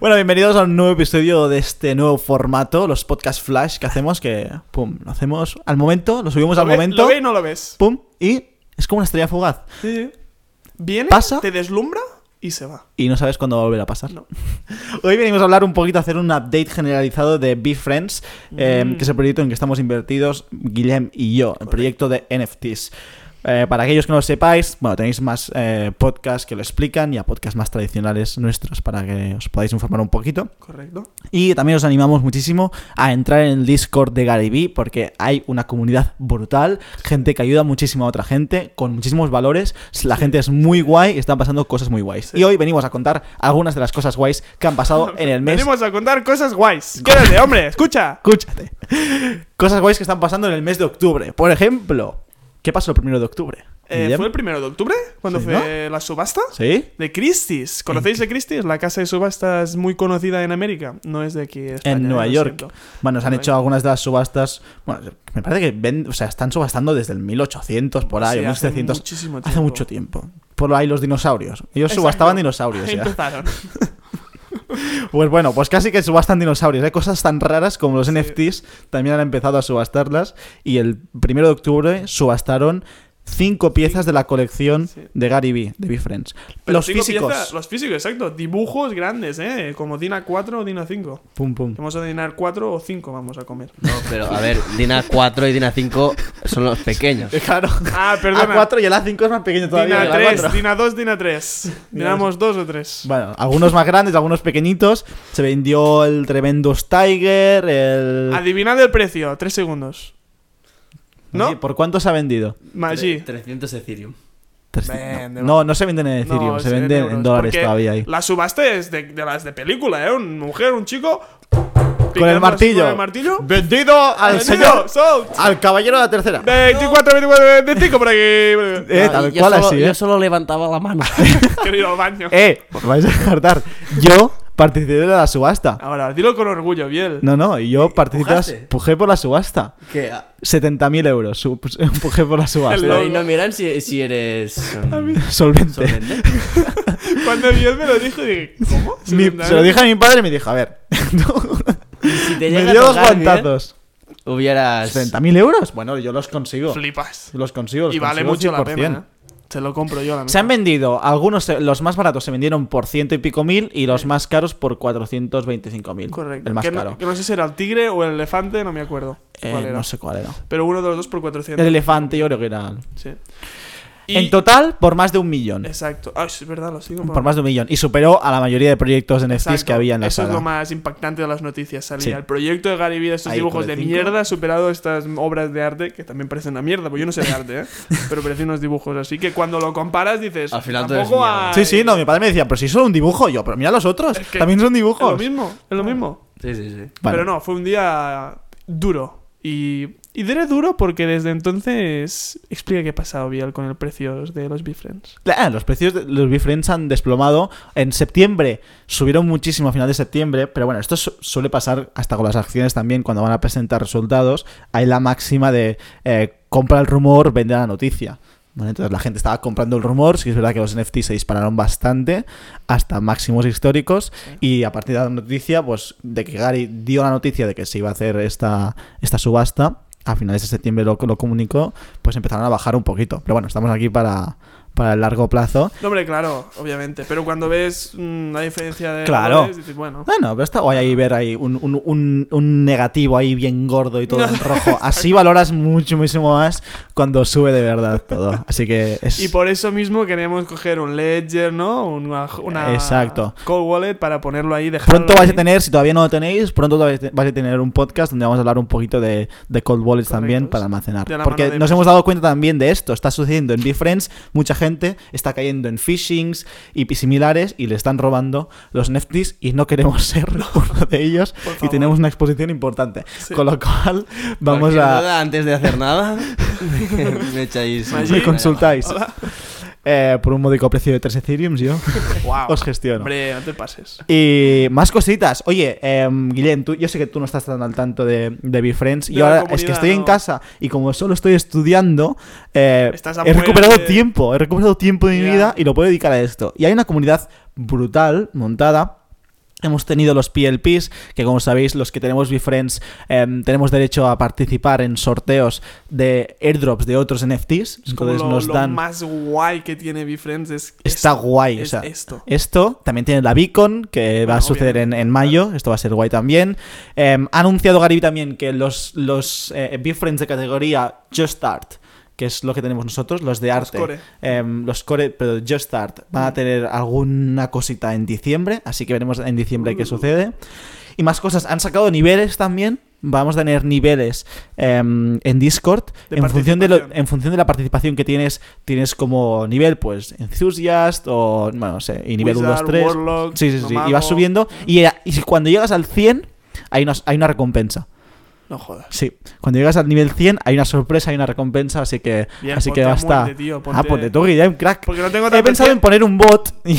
Bueno, bienvenidos a un nuevo episodio de este nuevo formato, los podcast flash que hacemos, que pum, lo hacemos al momento, lo subimos al ¿Lo ve- momento, ¿Lo ve y no lo ves? pum, y es como una estrella fugaz. Sí. Viene, Pasa. te deslumbra y se va. Y no sabes cuándo va a volver a pasar. No. Hoy venimos a hablar un poquito, a hacer un update generalizado de Be Friends, eh, Mm. que es el proyecto en que estamos invertidos, Guillem y yo, el proyecto de NFTs. Eh, para aquellos que no lo sepáis, bueno, tenéis más eh, podcasts que lo explican y a podcasts más tradicionales nuestros para que os podáis informar un poquito. Correcto. Y también os animamos muchísimo a entrar en el Discord de Gary Vee porque hay una comunidad brutal, gente que ayuda muchísimo a otra gente, con muchísimos valores. La gente es muy guay y están pasando cosas muy guays. Sí. Y hoy venimos a contar algunas de las cosas guays que han pasado en el mes. Venimos a contar cosas guays. Quédate, hombre, escucha. Escúchate. Cosas guays que están pasando en el mes de octubre. Por ejemplo, ¿qué pasó el primero de octubre? Eh? ¿Fue el primero de octubre cuando Sí, fue la subasta? ¿Sí? De Christie's. ¿Conocéis de Christie's? La casa de subastas muy conocida en América. No es de aquí. de España, En Nueva York. siento. Bueno, se han Nueva hecho York. algunas de las subastas. Bueno, me parece que ven, o sea, están subastando desde el 1800 por ahí, Sí, o hace 1700. muchísimo Hace tiempo. mucho tiempo. Por ahí los dinosaurios. Ellos Exacto. subastaban dinosaurios. Ya. empezaron. Pues bueno, pues casi que subastan dinosaurios. Hay cosas tan raras como los Sí. NFTs. También han empezado a subastarlas. Y el primero de octubre subastaron cinco piezas de la colección Sí. de Gary Vee, de Vee Friends. Pero los cinco físicos. piezas- los físicos, exacto. Dibujos grandes, ¿eh? Como Dina 4 o Dina 5. Pum, pum. Vamos a dinar 4 o 5 vamos a comer. No, pero a ver, Dina 4 y Dina 5 son los pequeños. Claro. Ah, perdona. A4 y el A5 es más pequeño todavía. Dina que el 3, A4. Dina 2, Dina 3. Dinamos 2 o 3. Bueno, algunos más grandes, algunos pequeñitos. Se vendió el Tremendous Tiger, el... Adivinad el precio, 3 segundos. ¿No? Oye, ¿Por cuánto se ha vendido? Maggi. 300 Ethereum. Vende, no, no se venden en Ethereum, No, se es en venden en dólares todavía ahí. La subasta es de, de las de película, ¿eh? Una mujer, un chico. Con el martillo. Con el martillo. Vendido al Vendido, señor, sold. al caballero de la tercera. 24, 24, 25 por aquí. Eh, tal yo, cual solo, así, yo eh. solo levantaba la mano. Al baño. Eh, vais a hartar. Yo participé de la subasta. Ahora, dilo con orgullo, Biel. No, no, y yo participé, ¿Pujaste? pujé por la subasta. que 70.000 euros, su- pujé por la subasta. Pero logo. no miran si, si eres. um, Solvente. solvente. Cuando Biel me lo dijo, dije, ¿cómo? Mi- se lo dije a mi padre y me dijo, a ver, Si te me dio a dos tocar bien, guantazos. hubieras. ¿70.000 euros? Bueno, yo los consigo. Flipas. Los consigo, los Y vale consigo mucho la 100%. pena, Se lo compro yo, la Se han vendido, algunos, los más baratos se vendieron por ciento y pico mil y los más caros por 425 mil. Correcto. El más que, no- caro. que no sé si era el tigre o el elefante, no me acuerdo. Eh, cuál era. no sé cuál era. Pero uno de los dos por 400. El elefante yo creo que era... Sí. Y- En total, por más de un millón. Exacto. Ah, es verdad, lo sigo. Por más de un millón. Y superó a la mayoría de proyectos de NFTs Exacto. que había en la Eso es lo más impactante de las noticias. Salía Sí. el proyecto de Gary Vee estos Ahí, dibujos de cinco. mierda ha superado estas obras de arte que también parecen una mierda. Pues yo no sé de arte, ¿eh? Pero parecen unos dibujos. así que cuando lo comparas dices. Al final es tampoco hay- Sí, sí, no, mi padre me decía, pero si es solo un dibujo. Yo, pero mira los otros. Es que También son Es dibujos. lo mismo, es lo mismo. Sí, sí, sí. Vale. Pero no, fue un día duro. Y, y diré duro porque desde entonces. Explica qué ha pasado, Biel, con el precio de los Bifriends. Ah, los precios de los Bifriends han desplomado. En septiembre subieron muchísimo a final de septiembre, pero bueno, esto su- suele pasar hasta con las acciones también cuando van a presentar resultados. Hay la máxima de eh, compra el rumor, vende la noticia. Entonces la gente estaba comprando el rumor, sí es verdad que los NFT se dispararon bastante hasta máximos históricos y a partir de la noticia, pues de que Gary dio la noticia de que se iba a hacer esta, esta subasta, a finales de septiembre lo, lo comunicó, pues empezaron a bajar un poquito. Pero bueno, estamos aquí para, para el largo plazo. No, hombre, claro, obviamente. Pero cuando ves mm, la diferencia de. Claro. valores, dices, bueno. Bueno, pero está guay ahí ver ahí un, un- un- un negativo ahí bien gordo y todo en rojo. Así valoras mucho, muchísimo más cuando sube de verdad todo. Así que es... Y por eso mismo queremos coger un Ledger, ¿no? Una, una Exacto. Cold Wallet para ponerlo ahí. Dejarlo Pronto vais a tener, si todavía no lo tenéis, pronto vais a tener un podcast donde vamos a hablar un poquito de, de cold wallets también para almacenar. Porque nos hemos dado cuenta también de esto. Está sucediendo en BeFriends. Mucha gente está cayendo en phishings y similares y le están robando los NFTs y no queremos ser uno de ellos y tenemos una exposición importante. Sí. Con lo cual, vamos a... duda, antes de hacer nada, me echáis. Me consultáis. Hola. Eh, por un módico precio de 3 Ethereums yo Wow. os gestiono. Hombre, no te pases. Y más cositas. Oye, eh, tú, yo sé que tú no estás tan al tanto de, de BeFriends. Y ahora es que estoy en casa y como solo estoy estudiando, eh, he recuperado tiempo. He recuperado tiempo de mi vida y lo puedo dedicar a esto. Y hay una comunidad brutal montada Hemos tenido los PLPs, que como sabéis, los que tenemos BeFriends em, tenemos derecho a participar en sorteos de airdrops de otros NFTs. Es como Entonces lo, nos lo dan. más guay que tiene BeFriends es Está esto, guay, o sea, esto. Esto también tiene la Beacon, que va a suceder en, en mayo. Esto va a ser guay también. Em, ha anunciado Gary también que los, los eh, BeFriends de categoría Just Art, que es lo que tenemos nosotros, los de arte, core. em, los core, pero Just Art, van a tener alguna cosita en diciembre, así que veremos en diciembre qué Uh. sucede. Y más cosas. Han sacado niveles también. Vamos a tener niveles em, en Discord. De en, función de lo- en función de la participación que tienes, tienes como nivel, pues, Enthusiast o, bueno, no sé, y nivel 1, 2, Wizard, 3. Warlock, Sí, sí, sí. Y vas subiendo. Y, y cuando llegas al 100, hay una, hay una recompensa. No jodas. Sí. Cuando llegas al nivel 100, hay una sorpresa, hay una recompensa. Así que, Bien, así que basta. muerte, tío, Ah, ponte- ponte tú, Guillem, crack. Porque no tengo He tanto pensado en poner un bot y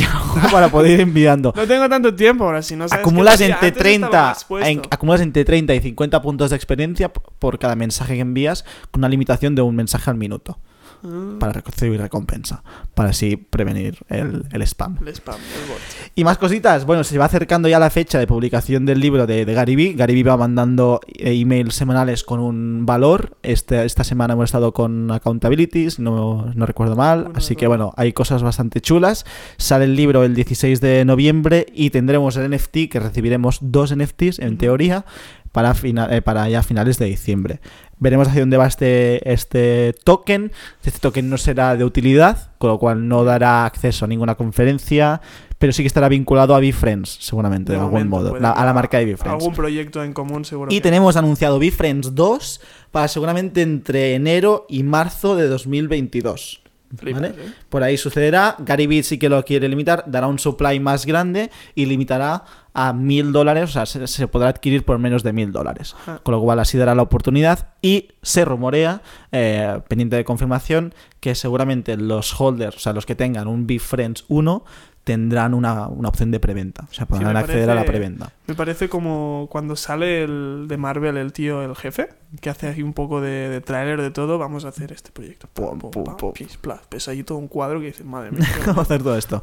para poder ir enviando. No tengo tanto tiempo ahora, si no sabes acumulas entre hacía. Antes estaba 30 más puesto. en- acumulas entre 30 y 50 puntos de experiencia por cada mensaje que envías con una limitación de un mensaje al minuto Ah, para recibir recompensa para así prevenir el, el spam el spam, el bot. Y más cositas. Bueno se va acercando ya la fecha de publicación del libro de, de Gary Vee. Gary Vee va mandando eh, emails semanales con un valor. Este, esta semana hemos estado con accountabilities no, no recuerdo mal. Así que bueno hay cosas bastante chulas. Sale el libro el 16 de noviembre y tendremos el NFT que recibiremos dos NFTs en teoría para, fina- eh, para ya finales de diciembre. Veremos hacia dónde va este, este token. Este token no será de utilidad, con lo cual no dará acceso a ninguna conferencia, pero sí que estará vinculado a BeFriends, seguramente, de, De algún modo, la- a la marca de BeFriends. Algún proyecto en común seguro. Y que- tenemos anunciado BeFriends 2 para seguramente entre enero y marzo de 2022. Flipas, ¿vale? ¿eh? Por ahí sucederá. Gary Vee sí que lo quiere limitar, dará un supply más grande y limitará a mil dólares, o sea, se, se podrá adquirir por menos de mil dólares. Ajá. Con lo cual así dará la oportunidad y se rumorea, eh, pendiente de confirmación, que seguramente los holders, o sea, los que tengan un BeFriends 1, tendrán una, una opción de preventa. O sea, podrán acceder a la preventa. Me parece como cuando sale el de Marvel, el tío, el jefe, que hace aquí un poco de, de tráiler de todo. Vamos a hacer este proyecto. Pum, Pum, pum, pis, plas. Ves ahí todo un cuadro que dices, madre mía. Vamos a hacer todo esto.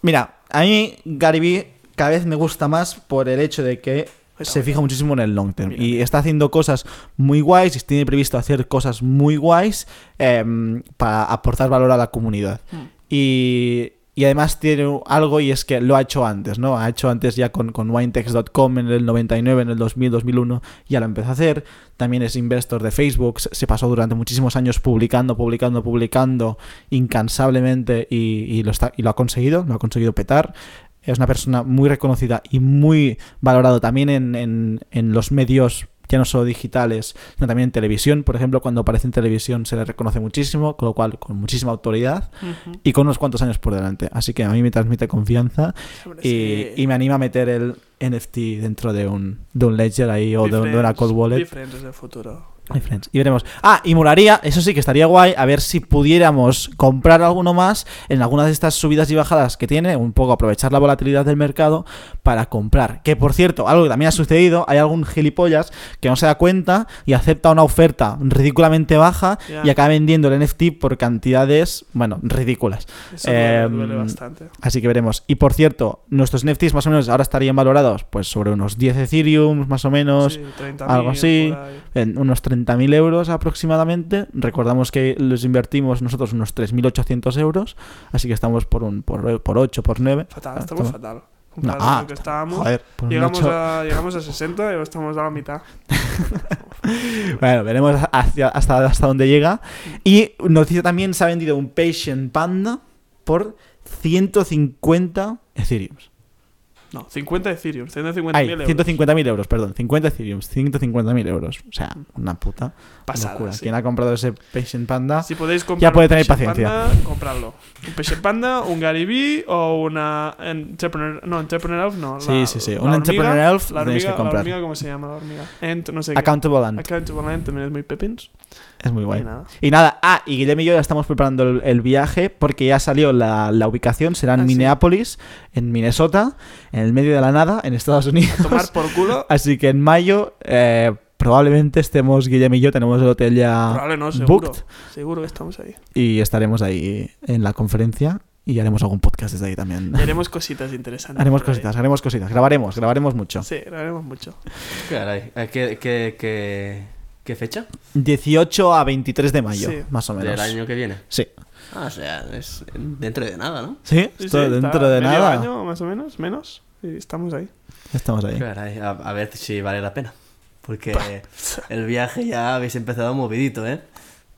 Mira, a mí Gary Vee cada vez me gusta más por el hecho de que Pues se fija muchísimo en el long term Mira, y está haciendo cosas muy guays y tiene previsto hacer cosas muy guays em, para aportar valor a la comunidad. Mm. Y, y además tiene algo y es que lo ha hecho antes, ¿no? Ha hecho antes ya con, con winetext.com en el 99, en el 2000, 2001, ya lo empezó a hacer. También es investor de Facebook, se pasó durante muchísimos años publicando, publicando, publicando incansablemente y, y lo, está, y lo ha conseguido, lo ha conseguido petar. Es una persona muy reconocida y muy valorado también en, en- en los medios, ya no solo digitales, sino también en televisión. Por ejemplo, cuando aparece en televisión se le reconoce muchísimo, con lo cual con muchísima autoridad y con unos cuantos años por delante. Así que a mí me transmite confianza y, y me anima a meter el NFT dentro de un, de un ledger ahí o de, de una cold wallet. Difference del futuro. Y veremos. Ah, y molaría, eso sí que estaría guay, a ver si pudiéramos comprar alguno más en alguna de estas subidas y bajadas que tiene, un poco aprovechar la volatilidad del mercado para comprar. Que por cierto, algo que también ha sucedido, hay algún gilipollas que no se da cuenta y acepta una oferta ridículamente baja y acaba vendiendo el NFT por cantidades, bueno, ridículas. Eso duele, duele bastante. Así que veremos. Y por cierto, nuestros NFTs más o menos ahora estarían valorados pues sobre unos 10 Ethereum más o menos. Sí, 30.000 algo así. en unos 30.000 euros aproximadamente. Recordamos que los invertimos nosotros unos 3.800 euros, así que estamos por un por, por 8, por 9. Fatal, Ah, estamos fatal. No, ah, que estábamos. Joder, Llegamos 8. a, llegamos a 60 y ahora estamos a la mitad. Bueno, veremos hacia- hasta, hasta dónde llega. Y noticia también se ha vendido un Patient Panda por 150 Ethereum. No, 50 Ethereum, 150 Ay, mil euros. 150.000 euros, perdón. 50 Ethereum, 150.000 euros. O sea, una puta Pasada, locura. sí. Quien ha comprado ese Patient Panda Si podéis comprar Ya puede tener paciencia. Panda, compradlo. Un Peixe Panda, un Gary o una Entrepreneur... No, Entrepreneur Elf no. Sí, la- sí, sí. Un hormiga- Entrepreneur Elf la tenéis que hormiga, comprar. La hormiga, ¿cómo se llama la hormiga? Ent, no sé. Accountable Ant. Accountable Ant también es muy pepins. Es muy guay. Y nada. Y nada, ah, y Guillermo y yo ya estamos preparando el, el viaje porque ya salió la, la ubicación, será en Ah, sí. Minneapolis, en Minnesota, en el medio de la nada, en Estados Unidos. Tomar por culo. Así que en mayo eh, probablemente estemos, Guillermo y yo, tenemos el hotel ya Probable no, seguro. booked Seguro que estamos ahí. y estaremos ahí en la conferencia y haremos algún podcast desde ahí también. Y haremos cositas interesantes. haremos ahí. cositas, haremos cositas. Grabaremos, grabaremos mucho. Sí, lo haremos mucho. Caray, eh, ¿qué, qué, qué, fecha? 18 a 23 de mayo, Sí. más o menos. Del año que viene. Sí. Ah, o sea, es dentro de nada, ¿no? ¿Sí? Sí, dentro está de medio nada. año, más o menos, menos. Y estamos ahí. Estamos ahí. Caray, a, a ver si vale la pena. Porque el viaje ya habéis empezado movidito, ¿eh?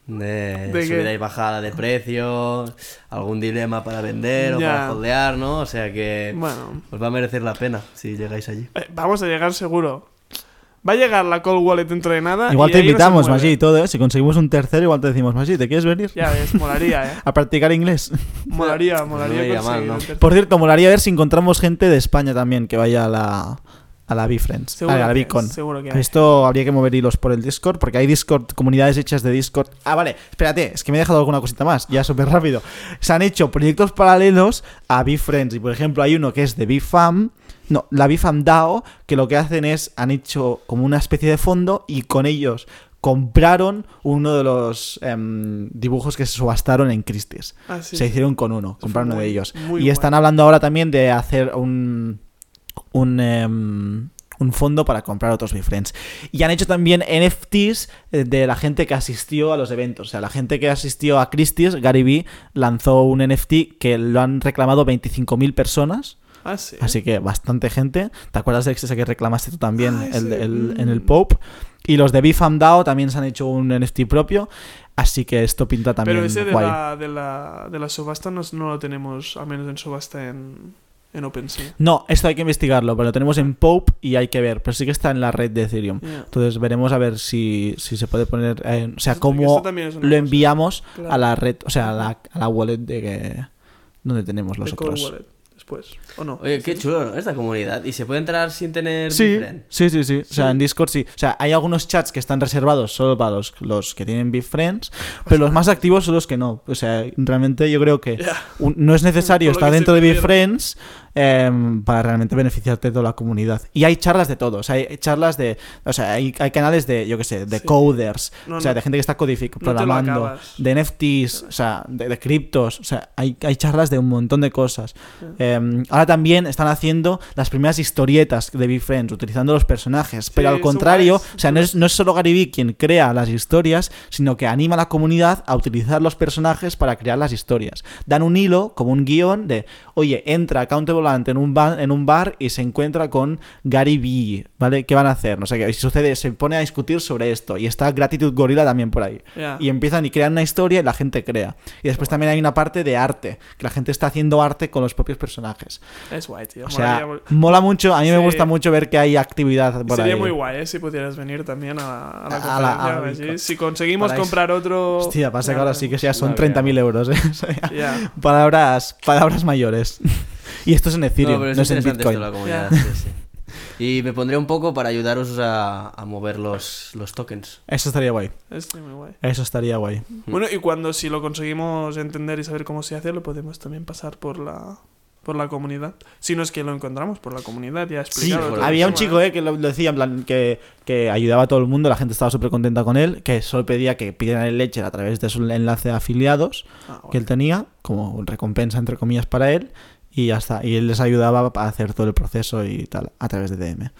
De, ¿De qué? subida y bajada de precios, algún dilema para vender o Ya. para holdear, ¿no? O sea que Bueno, os va a merecer la pena si llegáis allí. eh, vamos a llegar seguro. Va a llegar la Cold Wallet dentro de nada. Igual y te no invitamos. Maggi, y todo, ¿eh? Si conseguimos un tercero, igual te decimos, Maggi, ¿te quieres venir? Ya ves, molaría, ¿eh? A practicar inglés. Molaría, no molaría. mal, ¿no? tercer- Por cierto, molaría ver si encontramos gente de España también que vaya a la, a la BeFriends, Seguro a la que- Beacon. seguro que hay. Esto habría que mover hilos por el Discord, porque hay Discord, comunidades hechas de Discord. Ah, vale, espérate, es que me he dejado alguna cosita más, ya súper rápido. Se han hecho proyectos paralelos a BeFriends, y por ejemplo hay uno que es de BeFam, no, la BeFam DAO, que lo que hacen es, han hecho como una especie de fondo y con ellos compraron uno de los em, dibujos que se subastaron en Christie's. Ah, sí. Se hicieron con uno, compraron uno de ellos. Y están hablando ahora también de hacer un, un, em, un fondo para comprar otros BeFriends. Y han hecho también NFTs eh, de la gente que asistió a los eventos. O sea, la gente que asistió a Christie's, Gary Vee lanzó un NFT que lo han reclamado 25.000 personas. Ah, sí. Así que bastante gente. ¿Te acuerdas de ese que reclamaste tú también Ah, el, en el mm. Pope? Y los de BFAM DAO también se han hecho un NFT propio. Así que esto pinta también Pero ese de guay. la, de, la, de la subasta no, no lo tenemos, al menos en subasta en, en OpenSea. No, esto hay que investigarlo, pero lo tenemos en Pope y hay que ver. Pero sí que está en la red de Ethereum. Entonces veremos a ver si, si se puede poner. eh, o sea, Esto- cómo lo enviamos Claro. a la red, o sea, a la, a la wallet de que, donde tenemos los otros. Después. ¿O no? Oye, qué chulo, ¿no? Esta comunidad. ¿Y se puede entrar sin tener Sí, Befriend? sí, sí, sí. O sea, en Discord sí. O sea, hay algunos chats que están reservados solo para los, los que tienen BeFriends, pero los más activos son los que no. O sea, realmente yo creo que un- no es necesario estar dentro de se perdieron. Em, para realmente beneficiarte de toda la comunidad. Y hay charlas de todo. O sea, hay charlas de. O sea, hay, hay canales de, yo qué sé, de Sí. coders. No, o sea, no. de gente que está codificando, programando. de NFTs, o sea, de, de criptos. O sea, hay, hay charlas de un montón de cosas. Em, ahora también están haciendo las primeras historietas de BeFriends, utilizando los personajes. pero al contrario, o sea, no es, no es solo Gary Vee quien crea las historias, sino que anima a la comunidad a utilizar los personajes para crear las historias. Dan un hilo, como un guion de, oye, entra Accountable En un, bar, en un bar y se encuentra con Gary Vee, ¿vale? ¿Qué van a hacer? No sé qué. Y sucede, se pone a discutir sobre esto. Y está Gratitude Gorilla también por ahí. Ya. Y empiezan y crean una historia y la gente crea. Y después también hay una parte de arte, que la gente está haciendo arte con los propios personajes. Es guay, tío. O sea, Molaría- mola mucho, a mí me Sí. gusta mucho ver que hay actividad por Sería ahí. muy guay ¿eh? si pudieras venir también a, a la A la- a la ¿sí? Bitcoin. Si conseguimos Para eso. comprar otro... Hostia, pasa que ahora sí que ya son No, 30.000 euros, ¿eh? O sea, Ya. palabras, palabras mayores. y esto es en Ethereum, No, no, pero es es en esto Bitcoin. de la comunidad. Ya. sí, sí. Y me pondré un poco para ayudaros a, a mover los, los tokens. Eso estaría guay. Muy guay. Eso estaría guay. Bueno, y cuando si lo conseguimos entender y saber cómo se hace, lo podemos también pasar por la por la comunidad. Si no es que lo encontramos por la comunidad, ya explicado. había un chico eh, que lo, lo decía en plan que, que ayudaba a todo el mundo, la gente estaba súper contenta con él, que solo pedía que pidieran el Ledger a través de su enlace de afiliados Ah, que él tenía, como recompensa entre comillas para él, y ya está. Y él les ayudaba a hacer todo el proceso y tal, a través de DM.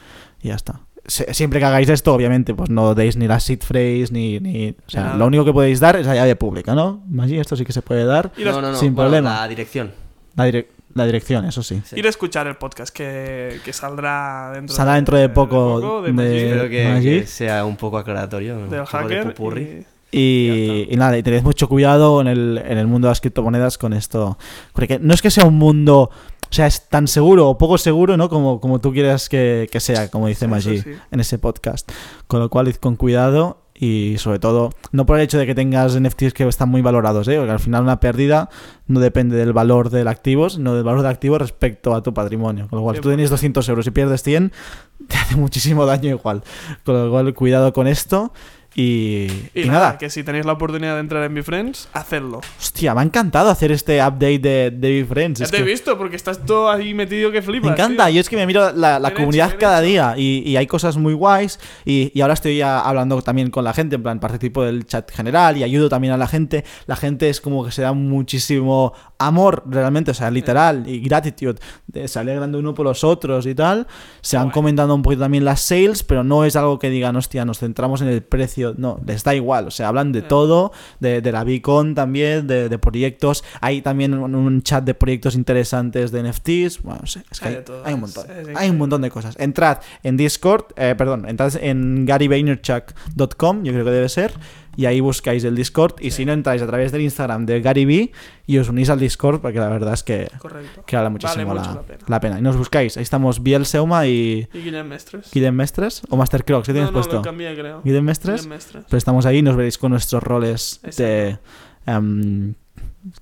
Y ya está. Se- Siempre que hagáis esto, obviamente, pues no deis ni la seed phrase, ni, ni... O sea, lo único que podéis dar es la llave pública, ¿no? Maggi, esto sí que se puede dar. No, no, no. sin bueno, problema. La dirección. La, direc- la dirección, eso sí. Sí. ir a escuchar el podcast que, que saldrá dentro Saldrá dentro de poco de de- Maggi, Espero que, sea un poco aclaratorio. del poco de hacker. y- Y, nada, y tened mucho cuidado en el, en el mundo de las criptomonedas con esto. Porque no es que sea un mundo, o sea, es tan seguro o poco seguro, ¿no? Como, como tú quieras que, que sea, como dice Maggi sí. en ese podcast. Con lo cual, id con cuidado y sobre todo, no por el hecho de que tengas NFTs que están muy valorados, ¿eh? Porque al final una pérdida no depende del valor del activo, sino del valor del activo respecto a tu patrimonio. Con lo cual, si tú tienes 200 euros y pierdes 100, te hace muchísimo daño igual. Con lo cual, cuidado con esto. Y, Y, y nada, nada, que si tenéis la oportunidad de entrar en BeFriends, hacedlo. hostia, me ha encantado hacer este update de, de Friends. Ya Es te he visto porque estás todo ahí metido que flipas. me encanta, tío. yo es que me miro la, comunidad hecho, cada día y, y hay cosas muy guays y, ahora estoy ya hablando también con la gente, en plan participo del chat general y ayudo también a la gente. La gente es como que se da muchísimo amor realmente, o sea, literal y gratitud, de- se alegran de uno por los otros y tal. Se van Guay. comentando un poquito también las sales, pero no es algo que digan, hostia, nos centramos en el precio, no, les da igual, o sea, hablan de todo, de, de la Beacon también, de, de proyectos, hay también un, un chat de proyectos interesantes de NFTs, bueno, no sé, es que Hay un montón, hay un montón de cosas. Entrad en Discord, eh, perdón, entrad en garyvaynerchuk.com, yo creo que debe ser, y ahí buscáis el Discord, y si no entráis a través del Instagram de Gary V y os unís al Discord, porque la verdad es que, Correcto. que vale muchísimo la, la pena. la pena. Y nos buscáis, ahí estamos Biel Seuma y Y Guillem Mestres. Guillem Mestres, o Master Crocs, ¿qué tienes no, no, puesto? lo cambié, creo. Guillem Mestres. Guillem Mestres. Pero estamos ahí y nos veréis con nuestros roles de. em,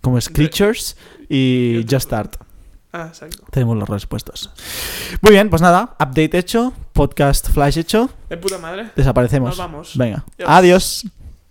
como es Creatures y. Just Start. Ah, exacto. Tenemos los roles puestos. Muy bien, pues nada, update hecho, podcast flash hecho, De puta madre. desaparecemos. Nos vamos. Venga, Adiós. adiós.